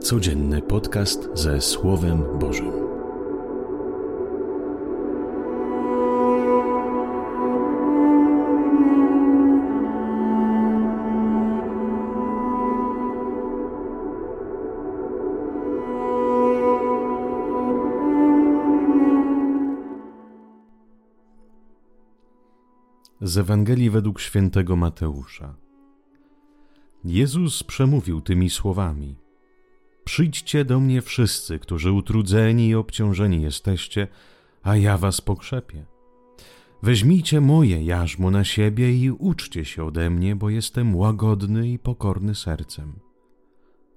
Codzienny podcast ze Słowem Bożym. Z Ewangelii według świętego Mateusza. Jezus przemówił tymi słowami: Przyjdźcie do mnie wszyscy, którzy utrudzeni i obciążeni jesteście, a ja was pokrzepię. Weźmijcie moje jarzmo na siebie i uczcie się ode mnie, bo jestem łagodny i pokorny sercem,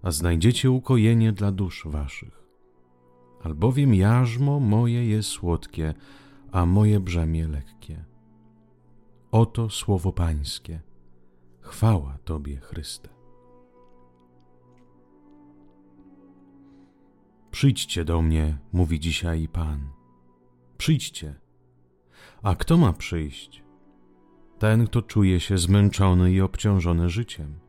a znajdziecie ukojenie dla dusz waszych. Albowiem jarzmo moje jest słodkie, a moje brzemię lekkie. Oto słowo Pańskie. Chwała Tobie, Chryste. Przyjdźcie do mnie, mówi dzisiaj Pan. Przyjdźcie. A kto ma przyjść? Ten, kto czuje się zmęczony i obciążony życiem.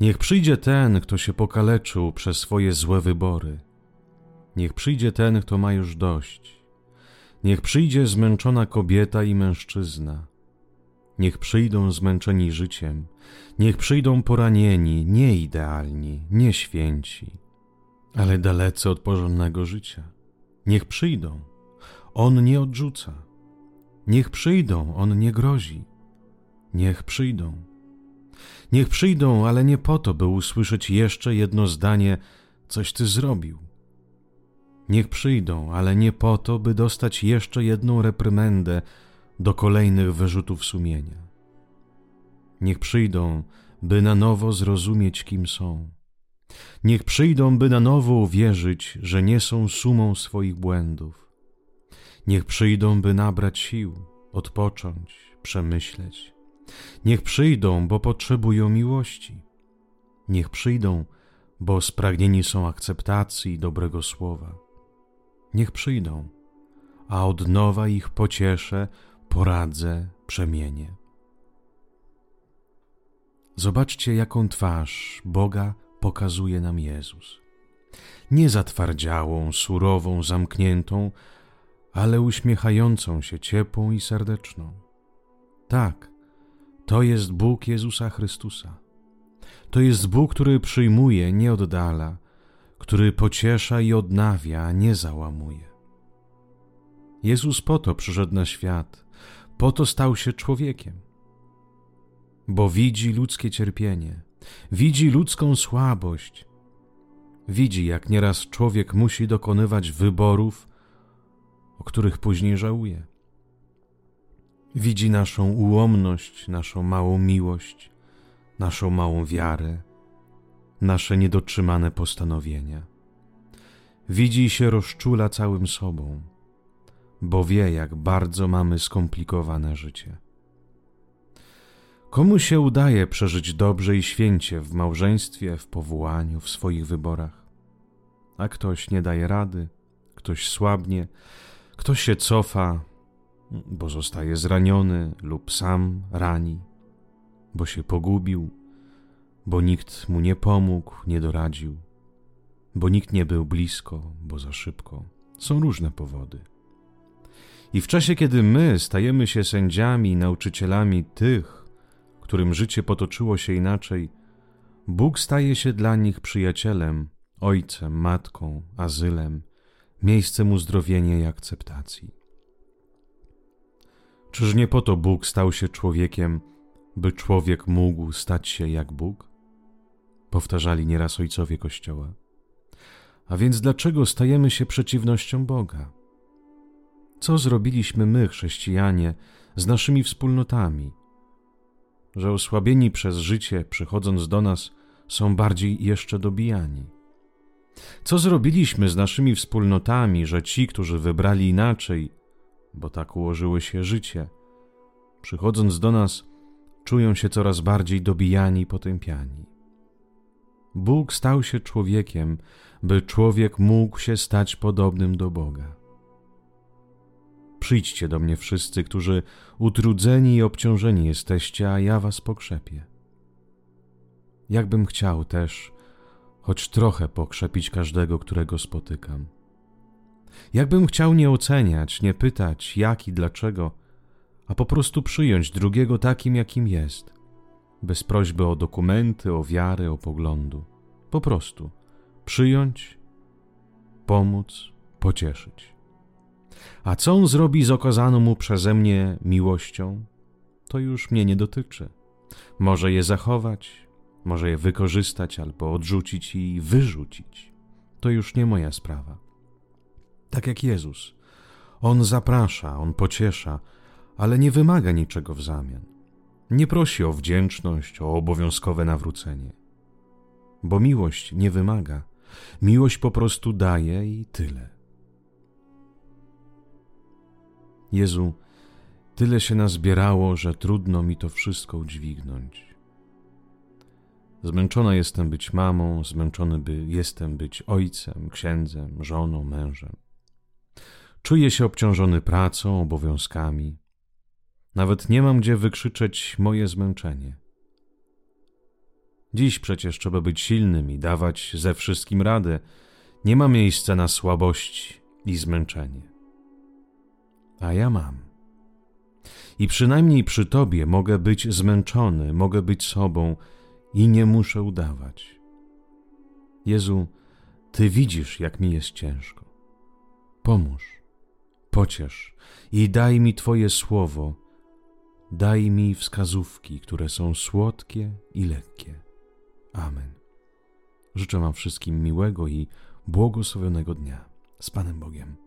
Niech przyjdzie ten, kto się pokaleczył przez swoje złe wybory. Niech przyjdzie ten, kto ma już dość. Niech przyjdzie zmęczona kobieta i mężczyzna Niech przyjdą zmęczeni życiem, niech przyjdą poranieni, nieidealni, nieświęci, ale dalece od porządnego życia. Niech przyjdą. On nie odrzuca. Niech przyjdą, on nie grozi. Niech przyjdą. Niech przyjdą, ale nie po to, by usłyszeć jeszcze jedno zdanie: Coś ty zrobił. Niech przyjdą, ale nie po to, by dostać jeszcze jedną reprymendę do kolejnych wyrzutów sumienia. Niech przyjdą, by na nowo zrozumieć, kim są. Niech przyjdą, by na nowo uwierzyć, że nie są sumą swoich błędów. Niech przyjdą, by nabrać sił, odpocząć, przemyśleć. Niech przyjdą, bo potrzebują miłości. Niech przyjdą, bo spragnieni są akceptacji i dobrego słowa. Niech przyjdą, a od nowa ich pocieszę poradzę, przemienię. Zobaczcie, jaką twarz Boga pokazuje nam Jezus. Nie zatwardziałą, surową, zamkniętą, ale uśmiechającą się, ciepłą i serdeczną. Tak, to jest Bóg Jezusa Chrystusa. To jest Bóg, który przyjmuje, nie oddala, który pociesza i odnawia, a nie załamuje. Jezus po to przyszedł na świat, po to stał się człowiekiem, bo widzi ludzkie cierpienie, widzi ludzką słabość, widzi, jak nieraz człowiek musi dokonywać wyborów, o których później żałuje. Widzi naszą ułomność, naszą małą miłość, naszą małą wiarę, nasze niedotrzymane postanowienia. Widzi się rozczula całym sobą bo wie, jak bardzo mamy skomplikowane życie. Komu się udaje przeżyć dobrze i święcie w małżeństwie, w powołaniu, w swoich wyborach? A ktoś nie daje rady, ktoś słabnie, ktoś się cofa, bo zostaje zraniony lub sam rani, bo się pogubił, bo nikt mu nie pomógł, nie doradził, bo nikt nie był blisko, bo za szybko. Są różne powody. I w czasie, kiedy my stajemy się sędziami i nauczycielami tych, którym życie potoczyło się inaczej, Bóg staje się dla nich przyjacielem, ojcem, matką, azylem, miejscem uzdrowienia i akceptacji. Czyż nie po to Bóg stał się człowiekiem, by człowiek mógł stać się jak Bóg? Powtarzali nieraz ojcowie Kościoła. A więc dlaczego stajemy się przeciwnością Boga? Co zrobiliśmy my, chrześcijanie, z naszymi wspólnotami? Że osłabieni przez życie, przychodząc do nas, są bardziej jeszcze dobijani. Co zrobiliśmy z naszymi wspólnotami, że ci, którzy wybrali inaczej, bo tak ułożyło się życie, przychodząc do nas, czują się coraz bardziej dobijani i potępiani? Bóg stał się człowiekiem, by człowiek mógł się stać podobnym do Boga. Przyjdźcie do mnie wszyscy, którzy utrudzeni i obciążeni jesteście, a ja was pokrzepię. Jakbym chciał też, choć trochę pokrzepić każdego, którego spotykam. Jakbym chciał nie oceniać, nie pytać jak i dlaczego, a po prostu przyjąć drugiego takim, jakim jest, bez prośby o dokumenty, o wiary, o poglądu. Po prostu przyjąć, pomóc, pocieszyć. A co on zrobi z okazaną mu przeze mnie miłością, to już mnie nie dotyczy. Może je zachować, może je wykorzystać albo odrzucić i wyrzucić. To już nie moja sprawa. Tak jak Jezus. On zaprasza, on pociesza, ale nie wymaga niczego w zamian. Nie prosi o wdzięczność, o obowiązkowe nawrócenie. Bo miłość nie wymaga. Miłość po prostu daje i tyle. Jezu, tyle się nazbierało, że trudno mi to wszystko udźwignąć. Zmęczona jestem być mamą, zmęczony by jestem być ojcem, księdzem, żoną, mężem. Czuję się obciążony pracą, obowiązkami. Nawet nie mam gdzie wykrzyczeć moje zmęczenie. Dziś przecież trzeba być silnym i dawać ze wszystkim radę. Nie ma miejsca na słabość i zmęczenie a ja mam. I przynajmniej przy Tobie mogę być zmęczony, mogę być sobą i nie muszę udawać. Jezu, Ty widzisz, jak mi jest ciężko. Pomóż, pociesz i daj mi Twoje słowo, daj mi wskazówki, które są słodkie i lekkie. Amen. Życzę Wam wszystkim miłego i błogosławionego dnia. Z Panem Bogiem.